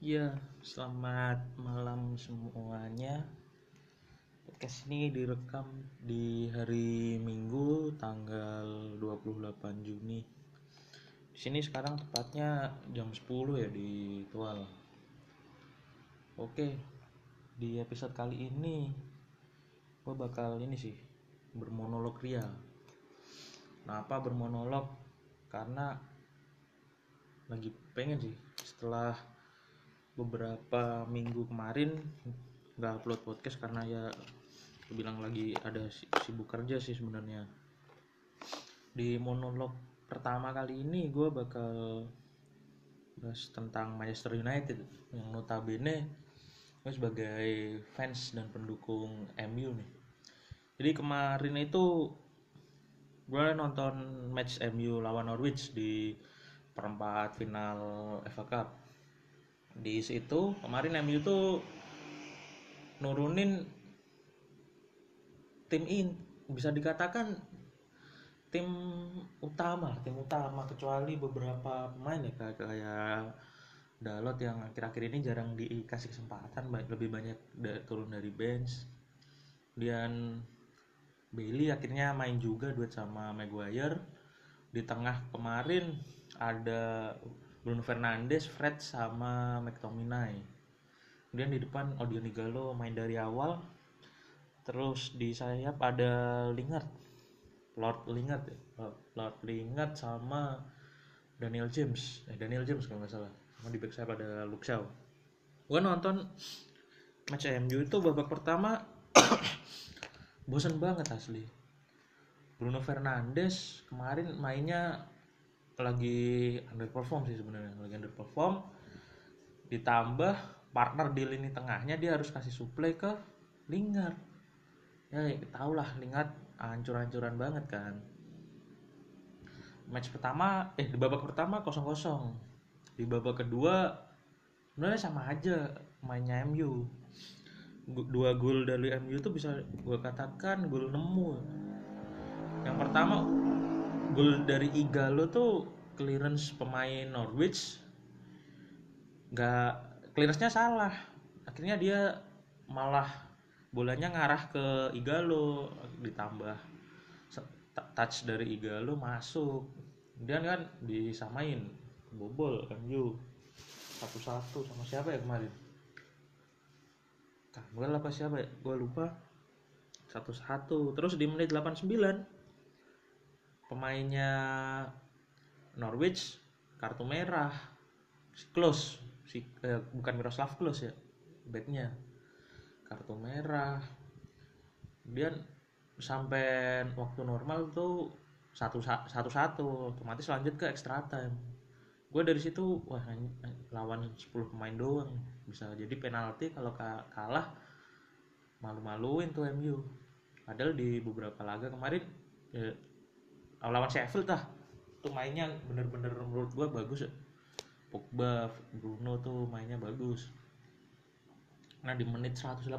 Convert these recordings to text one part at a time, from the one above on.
Ya, selamat malam semuanya. Podcast ini direkam di hari Minggu tanggal 28 Juni. Di sini sekarang tepatnya jam 10 ya di Tual. Oke, di episode kali ini gue bakal ini sih bermonolog ria. Kenapa bermonolog? Karena lagi pengen sih setelah beberapa minggu kemarin nggak upload podcast karena ya bilang lagi ada sibuk kerja sih sebenarnya. Di monolog pertama kali ini gue bakal bahas tentang Manchester United yang notabene gue sebagai fans dan pendukung MU nih. Jadi kemarin itu gue nonton match MU lawan Norwich di perempat final FA Cup di situ kemarin MU tuh nurunin tim in. Bisa dikatakan tim utama tim utama. Kecuali beberapa pemain ya kayak kayak Dalot yang akhir-akhir ini jarang dikasih kesempatan. Lebih banyak turun dari bench. Kemudian Bailey akhirnya main juga duet sama Maguire. Di tengah kemarin ada Bruno Fernandes, Fred sama McTominay. Kemudian di depan Odion Igalo main dari awal. Terus di sayap ada Lingard. Lord Lingard ya. Lord Lingard sama Daniel James. Eh Daniel James kalau nggak salah. Sama di back sayap ada Luke Shaw. Gue nonton match MU itu babak pertama bosen banget asli. Bruno Fernandes kemarin mainnya lagi underperform sih sebenarnya lagi underperform. Ditambah partner di lini tengahnya dia harus kasih suplai ke Lingard. Ya, ya tau lah Lingard hancur-hancuran banget kan. Match pertama eh di babak pertama kosong kosong di babak kedua sebenarnya sama aja mainnya MU dua gol dari MU tuh bisa gue katakan gol nemu. Yang pertama gol dari Igalo tuh clearance pemain Norwich nggak clearance-nya salah. Akhirnya dia malah bolanya ngarah ke Igalo ditambah touch dari Igalo masuk. Kemudian kan disamain bobol MU satu-satu sama siapa ya kemarin? Kamuel apa siapa ya? Gue lupa. Satu-satu. Terus di menit 89 pemainnya Norwich kartu merah close si eh, bukan Miroslav close ya backnya. Kartu merah. Kemudian sampai waktu normal tuh satu satu satu otomatis lanjut ke extra time. Gue dari situ wah lawan 10 pemain doang. Bisa jadi penalti kalau kalah malu-maluin tuh MU padahal di beberapa laga kemarin ya, lawan Sheffield lah tuh mainnya bener-bener menurut gue bagus ya. Pogba Bruno tuh mainnya bagus. Nah di menit 118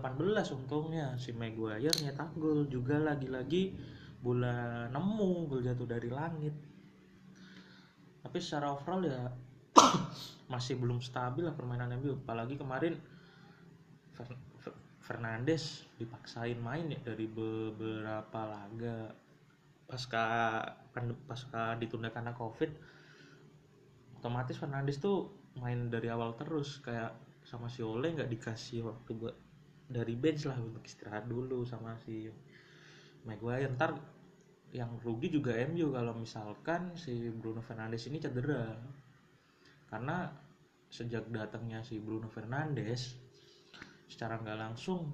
untungnya si Maguire nyetak gol juga lagi-lagi bola nemu gol jatuh dari langit. Tapi secara overall ya masih belum stabil lah permainan MU apalagi kemarin Fernandes dipaksain main ya dari beberapa laga pasca pasca ditunda karena covid otomatis Fernandes tuh main dari awal terus. Kayak sama si Ole nggak dikasih waktu buat dari bench lah untuk istirahat dulu sama si Maguire. Ntar yang rugi juga MU kalau misalkan si Bruno Fernandes ini cedera. Karena sejak datangnya si Bruno Fernandes secara nggak langsung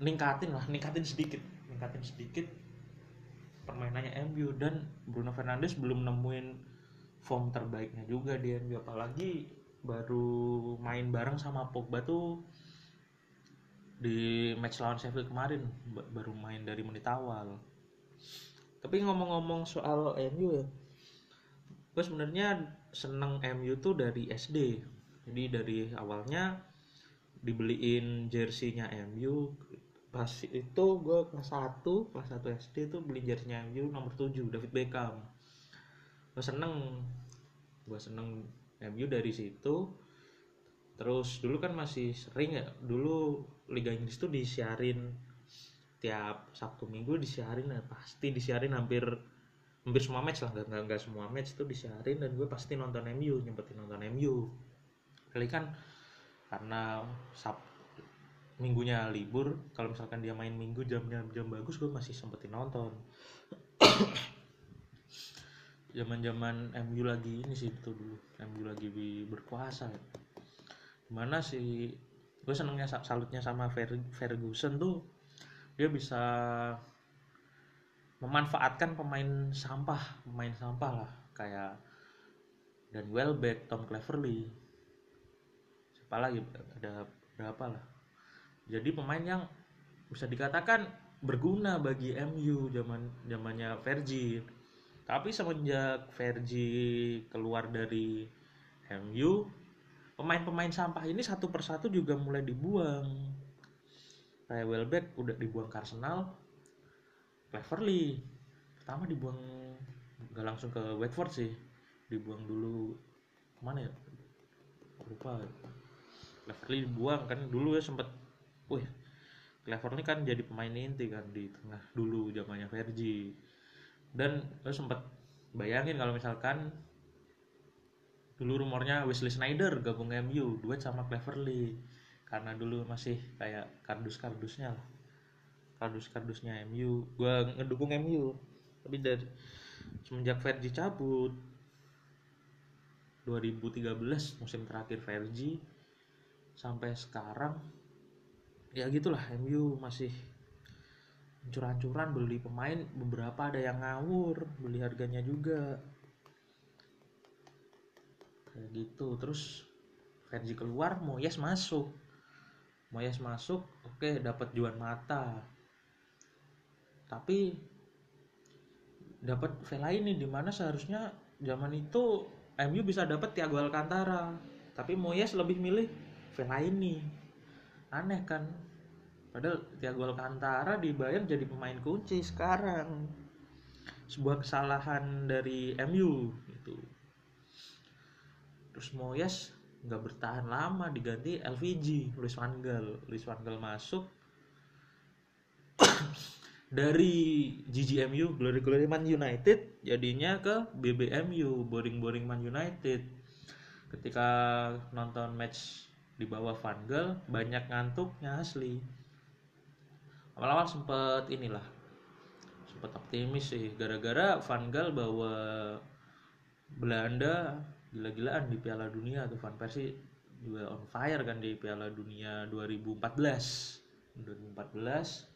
ningkatin lah ningkatin sedikit ningkatin sedikit permainannya MU dan Bruno Fernandes belum nemuin form terbaiknya juga di MU apalagi baru main bareng sama Pogba tuh di match lawan Sheffield kemarin baru main dari menit awal. Tapi ngomong-ngomong soal MU ya gue sebenarnya seneng MU tuh dari SD jadi dari awalnya dibeliin jerseynya MU pas itu gue kelas 1 kelas 1 SD tuh beli jersey MU nomor 7 David Beckham. Gue seneng. Gue seneng MU dari situ. Terus dulu kan masih sering ya dulu Liga Inggris tuh disiarin tiap Sabtu Minggu disiarin ya pasti disiarin hampir hampir semua match lah nggak nggak semua match tuh disiarin dan gue pasti nonton MU nyempetin nonton MU kali kan karena sab minggunya libur kalau misalkan dia main minggu jamnya jam bagus gue masih sempetin nonton. Zaman zaman MU lagi ini sih itu dulu. MU lagi berkuasa. Gimana sih gue senengnya sa- salutnya sama Fer- Ferguson tuh dia bisa memanfaatkan pemain sampah pemain sampah lah. Kayak dan Welbeck Tom Cleverley. Siapa lagi? Ada berapa lah jadi pemain yang bisa dikatakan berguna bagi MU zaman zamannya Fergie. Tapi semenjak Fergie keluar dari MU pemain-pemain sampah ini satu persatu juga mulai dibuang. Kayak Welbeck udah dibuang ke Arsenal Cleverley pertama dibuang nggak langsung ke Watford sih dibuang dulu ke mana ya? Lupa. Cleverley dibuang kan dulu ya sempet wih Cleverley kan jadi pemain inti kan di tengah dulu zamannya Fergie. Dan lo sempet bayangin kalau misalkan dulu rumornya Wesley Snyder gabung MU duet sama Cleverley karena dulu masih kayak kardus-kardusnya lah. Kardus-kardusnya MU gue ngedukung MU tapi dari semenjak Fergie cabut 2013 musim terakhir Fergie sampai sekarang ya gitulah MU masih hancur-hancuran beli pemain beberapa ada yang ngawur beli harganya juga. Kayak gitu terus Fergie keluar Moyes masuk. Moyes masuk oke dapat Juan Mata. Tapi dapat Vela ini di mana seharusnya zaman itu MU bisa dapat Thiago Alcantara. Tapi Moyes lebih milih Vela ini aneh kan? Padahal Thiago Alcantara dibayar jadi pemain kunci sekarang. Sebuah kesalahan dari MU gitu. Terus Moyes nggak bertahan lama diganti LVG Luis Van Gaal. Luis Van Gaal masuk. Dari GGMU Glory Glory Man United jadinya ke BBMU Boring Boring Man United. Ketika nonton match di bawah Van Gaal banyak ngantuknya asli. Awal-awal sempet inilah sempet optimis sih. Gara-gara Van Gaal bawa Belanda gila-gilaan di Piala Dunia tuh. Van Persie juga on fire kan di Piala Dunia 2014 2014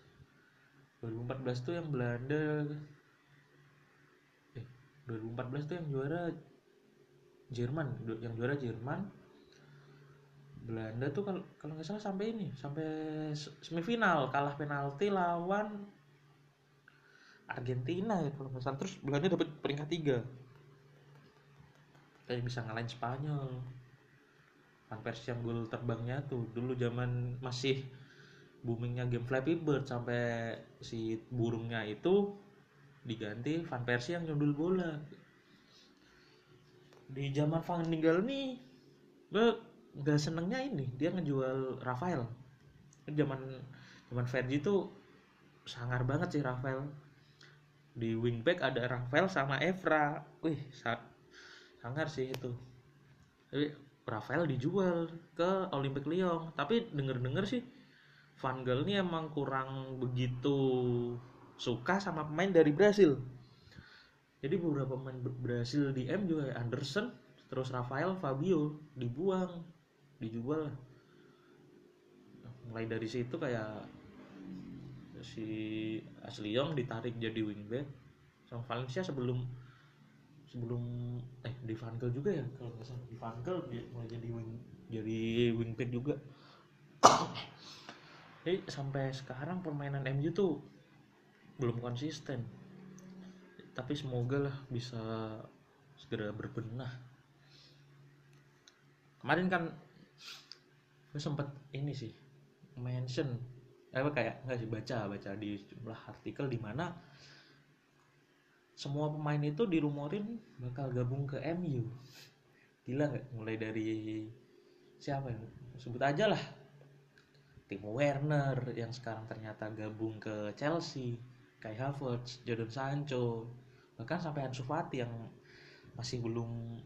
2014 tuh yang Belanda eh 2014 tuh yang juara Jerman yang juara Jerman Belanda tuh kalau kalau nggak salah sampai ini sampai semifinal kalah penalti lawan Argentina ya kalau nggak salah. Terus Belanda dapat peringkat tiga. Kayak bisa ngalahin Spanyol. Van Persie yang gol terbangnya tuh dulu zaman masih boomingnya game Flappy Bird sampai si burungnya itu diganti Van Persie yang nyundul bola. Di zaman Van Ninggal nih nggak senengnya ini dia ngejual Rafael. Zaman zaman Fergie tuh sangar banget sih Rafael. Di wingback ada Rafael sama Evra. Wih sa- sangar sih itu. Tapi Rafael dijual ke Olympic Lyon. Tapi denger-denger sih Van Gaal ini emang kurang begitu suka sama pemain dari Brasil jadi beberapa pemain Brasil di M juga Anderson terus Rafael Fabio dibuang dijual. Mulai dari situ kayak si Ashley Young ditarik jadi wingback sama Valencia sebelum sebelum eh di Van Gaal juga ya kalau nggak salah. Di Van Gaal dia mulai jadi wing jadi wingback juga. Jadi sampai sekarang permainan MU tuh belum konsisten. Tapi semoga lah bisa segera berbenah. Kemarin kan gue sempet ini sih mention apa kayak nggak sih baca baca di jumlah artikel di mana semua pemain itu dirumorin bakal gabung ke MU gila nggak? Mulai dari siapa ya? Sebut aja lah. Timo Werner yang sekarang ternyata gabung ke Chelsea Kai Havertz Jadon Sancho bahkan sampai Ansu Fati yang masih belum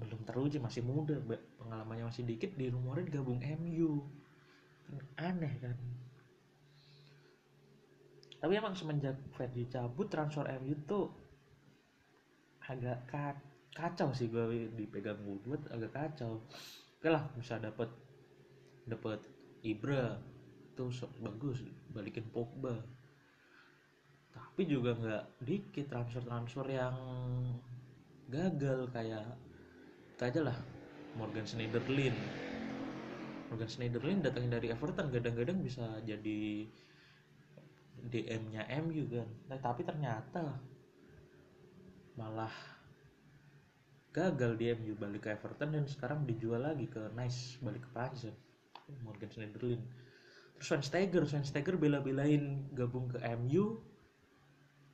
belum teruji masih muda pengalamannya masih dikit dirumorin gabung MU aneh kan. Tapi emang semenjak Fergie cabut transfer MU tuh agak ka- kacau sih gue dipegang Woodward agak kacau. Oke lah bisa dapat dapat Ibra so- bagus balikin Pogba. Tapi juga nggak dikit transfer transfer yang gagal kayak kita aja lah. Morgan Schneiderlin. Morgan Schneiderlin datangin dari Everton kadang-kadang bisa jadi DM-nya MU kan. Nah, tapi ternyata malah gagal di MU balik ke Everton dan sekarang dijual lagi ke Nice balik ke Prancis Morgan Schneiderlin. Terus Schweinsteiger Schweinsteiger bela-belain gabung ke MU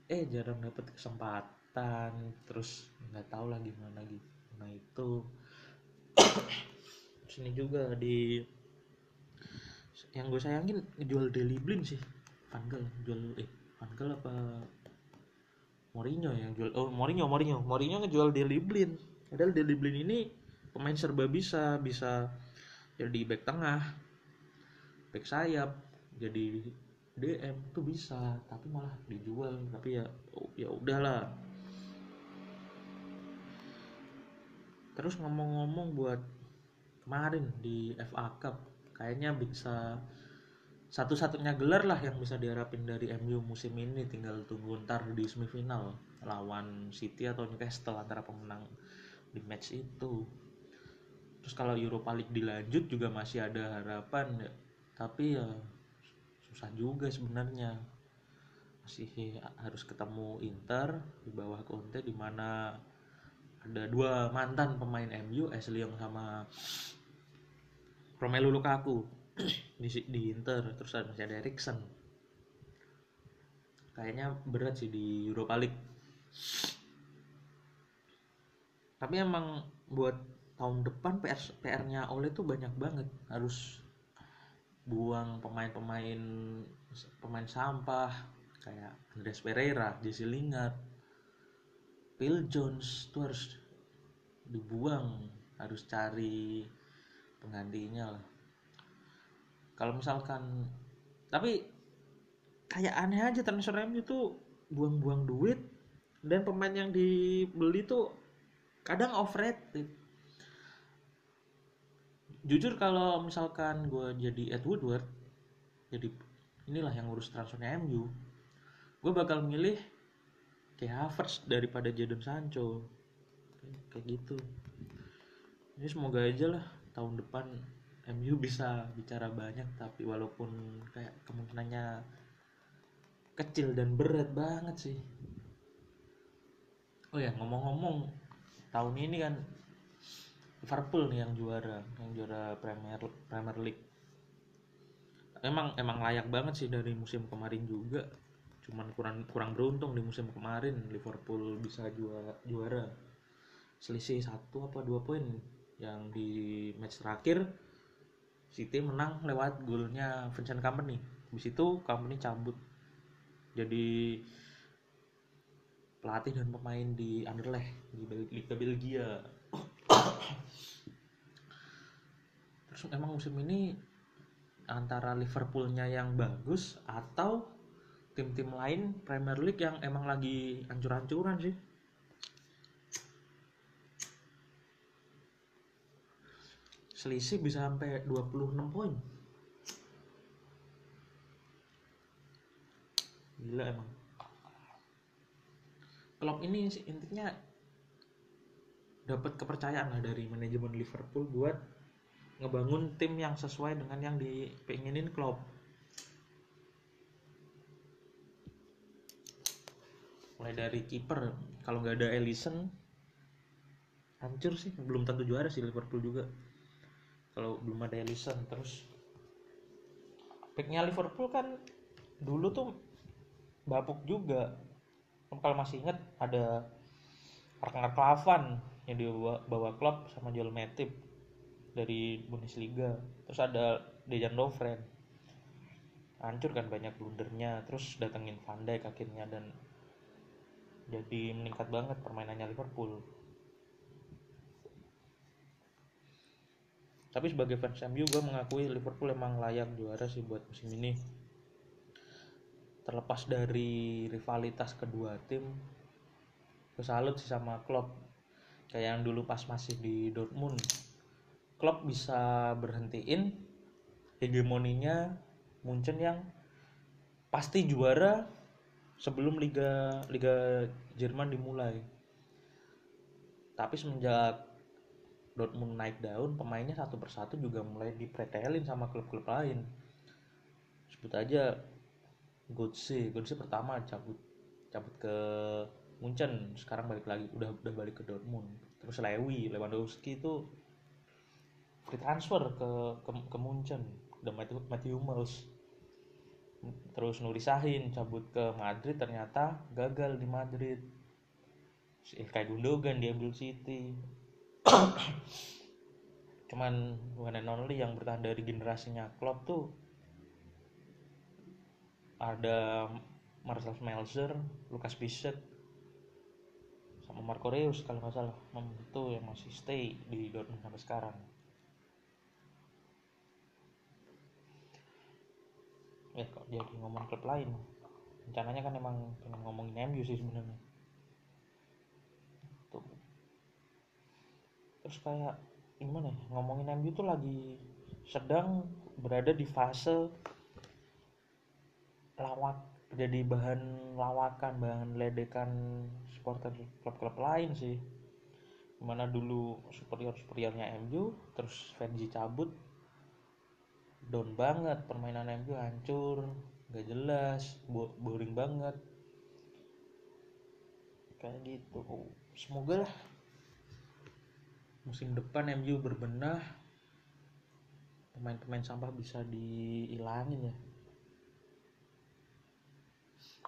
eh jarang dapet kesempatan terus nggak tahu lagi gimana lagi nah itu sini juga di yang gue sayangin ngejual Daily Blind sih Van Gaal jual eh Van Gaal apa Mourinho yang jual oh Mourinho Mourinho Mourinho ngejual Daily Blind padahal Daily Blind ini pemain serba bisa bisa jadi back tengah back sayap jadi DM tuh bisa tapi malah dijual. Tapi ya oh, ya udahlah terus ngomong-ngomong buat kemarin di FA Cup kayaknya bisa satu-satunya gelar lah yang bisa diharapin dari MU musim ini. Tinggal tunggu ntar di semifinal lawan City atau Newcastle antara pemenang di match itu. Terus kalau Europa League dilanjut juga masih ada harapan tapi ya susah juga sebenarnya. Masih harus ketemu Inter di bawah Conte di mana ada dua mantan pemain MU Ashley Young sama Romelu Lukaku. Di, di Inter terus ada masih ada Erikson kayaknya berat sih di Europa League. Tapi emang buat tahun depan PR PR-nya Ole tuh banyak banget. Harus buang pemain-pemain pemain sampah kayak Andres Pereira, Jesse Lingard, Phil Jones tuh harus dibuang harus cari penggantinya lah. Kalau misalkan tapi kayak aneh aja transfer MU tuh buang-buang duit dan pemain yang dibeli tuh kadang overrated. Jujur kalau misalkan gue jadi Ed Woodward jadi inilah yang ngurus transfernya MU gue bakal milih kayak Havertz daripada Jadon Sancho. Kayak gitu. Ini semoga aja lah tahun depan MU bisa bicara banyak tapi walaupun kayak kemungkinannya kecil dan berat banget sih. Oh ya ngomong-ngomong tahun ini kan Liverpool nih yang juara yang juara Premier Premier League. Emang emang layak banget sih dari musim kemarin juga cuman kurang kurang beruntung di musim kemarin Liverpool bisa juara juara. Selisih satu apa dua poin yang di match terakhir City menang lewat golnya Vincent Kompany. Habis itu Kompany cabut. Jadi pelatih dan pemain di Anderlecht di Liga Belgia. Terus emang musim ini antara Liverpoolnya yang bagus atau tim-tim lain Premier League yang emang lagi ancur-ancuran sih. Selisih bisa sampai 26 poin. Gila emang. Klub ini intinya dapat kepercayaan lah dari manajemen Liverpool buat ngebangun tim yang sesuai dengan yang dipengenin klub mulai dari kiper kalau nggak ada Ellison hancur sih. Belum tentu juara sih Liverpool juga. Kalau belum ada Ellison terus backnya Liverpool kan dulu tuh bapuk juga. Kalau masih inget ada Ragnar Klavan yang dibawa bawa klub sama Joel Matip dari Bundesliga. Terus ada Dejan Lovren. Hancur kan banyak blundernya. Terus datengin Van Dijk akhirnya dan jadi meningkat banget permainannya Liverpool. Tapi sebagai fans MU gue mengakui Liverpool emang layak juara sih buat musim ini. Terlepas dari rivalitas kedua tim gue salut sih sama Klopp. Kayak yang dulu pas masih di Dortmund. Klopp bisa berhentiin hegemoninya Munchen yang pasti juara sebelum liga liga Jerman dimulai. Tapi semenjak Dortmund naik daun, pemainnya satu persatu juga mulai dipretelin sama klub-klub lain. Sebut aja Götze, Götze pertama cabut cabut ke Munchen, sekarang balik lagi udah udah balik ke Dortmund. Terus Lewi, Lewandowski itu free transfer ke ke, ke Munchen udah Matthew, Matthew Hummels terus Nuri Sahin cabut ke Madrid ternyata gagal di Madrid. Si Ilkay Gundogan diambil City. Cuman one and only yang bertahan dari generasinya Klopp tuh. Ada Marcel Schmelzer, Lukas Piszczek sama Marco Reus kalau nggak salah. Itu yang masih stay di Dortmund sampai sekarang ya kok jadi ngomong klub lain? Rencananya kan emang pengen ngomongin MU sih sebenarnya. Tuh. Terus kayak gimana ya ngomongin MU tuh lagi sedang berada di fase lawak jadi bahan lawakan bahan ledekan supporter klub-klub lain sih. Di mana dulu superior superiornya MU terus Venzi cabut down banget permainan MU hancur gak jelas boring banget. Kayak gitu. Semoga lah musim depan MU berbenah pemain-pemain sampah bisa dihilangin ya.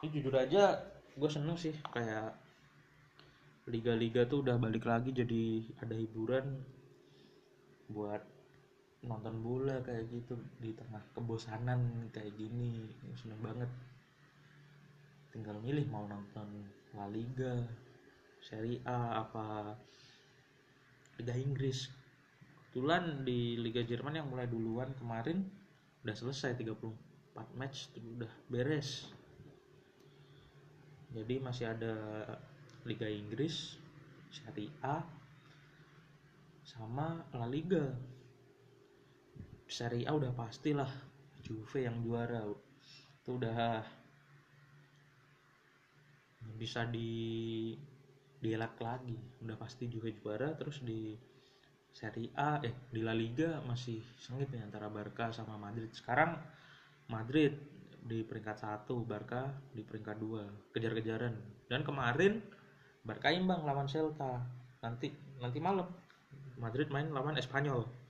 Ini jujur aja gue seneng sih kayak liga-liga tuh udah balik lagi jadi ada hiburan buat nonton bola kayak gitu di tengah kebosanan kayak gini seneng banget. Tinggal milih mau nonton La Liga Serie A apa Liga Inggris. Kebetulan di Liga Jerman yang mulai duluan kemarin udah selesai 34 match udah beres. Jadi masih ada Liga Inggris Serie A sama La Liga Serie A udah pastilah Juve yang juara. Itu udah bisa di dielak lagi. Udah pasti juga juara terus di Serie A eh di La Liga masih sengit nih antara Barca sama Madrid. Sekarang Madrid di peringkat satu Barca di peringkat dua. Kejar-kejaran. Dan kemarin Barca imbang lawan Celta. Nanti nanti malam Madrid main lawan Espanyol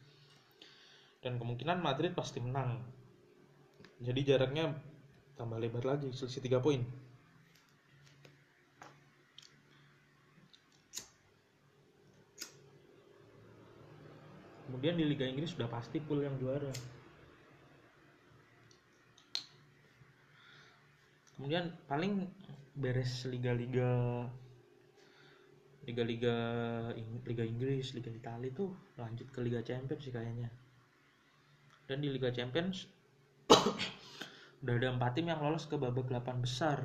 dan kemungkinan Madrid pasti menang. Jadi jaraknya tambah lebar lagi selisih 3 poin. Kemudian di Liga Inggris sudah pasti pool yang juara. Kemudian paling beres liga-liga liga-liga Liga Inggris, Liga Italia tuh lanjut ke Liga Champions sih kayaknya dan di Liga Champions udah ada empat tim yang lolos ke babak delapan besar.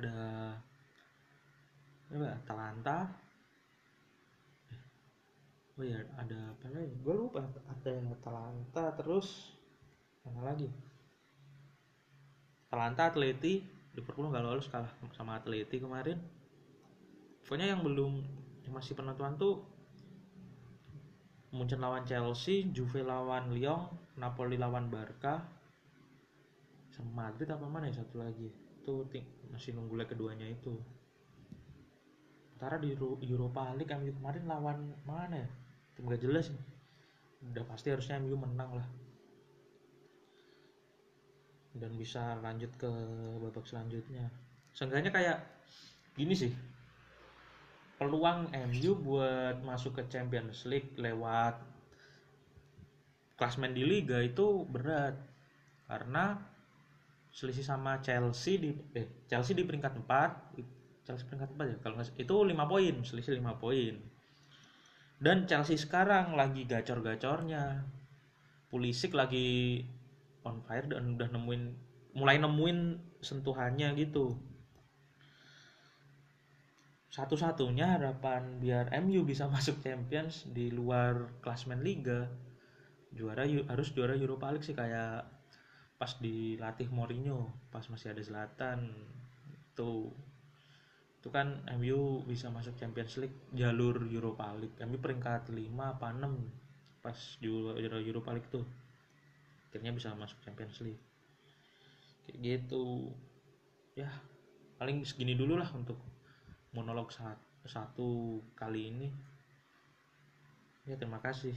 Ada apa Atalanta. Oh ya ada apa lagi? Gue lupa. Ada Atalanta terus mana lagi? Atalanta Atleti. Liverpool nggak lolos kalah sama Atleti kemarin. Pokoknya yang belum yang masih penentuan tuh Munchen lawan Chelsea, Juve lawan Lyon, Napoli lawan Barca, sama Madrid apa mana ya satu lagi? Itu masih nunggu leg keduanya itu. Sementara di Europa League MU kemarin lawan mana ya? Tim gak jelas nih. Udah pasti harusnya MU menang lah. Dan bisa lanjut ke babak selanjutnya. Seenggaknya kayak gini sih peluang MU buat masuk ke Champions League lewat klasmen di liga itu berat. Karena selisih sama Chelsea di eh Chelsea di peringkat 4 Chelsea peringkat 4 ya kalau nggak itu 5 poin selisih 5 poin. Dan Chelsea sekarang lagi gacor-gacornya. Pulisic lagi on fire dan udah nemuin mulai nemuin sentuhannya gitu satu-satunya harapan biar MU bisa masuk Champions di luar klasmen Liga juara harus juara Europa League sih kayak pas dilatih Mourinho pas masih ada Zlatan itu itu kan MU bisa masuk Champions League jalur Europa League. MU peringkat 5 apa 6 pas juara Europa League tuh. Akhirnya bisa masuk Champions League. Kayak gitu. Ya paling segini dulu lah untuk monolog satu, kali ini. Ya terima kasih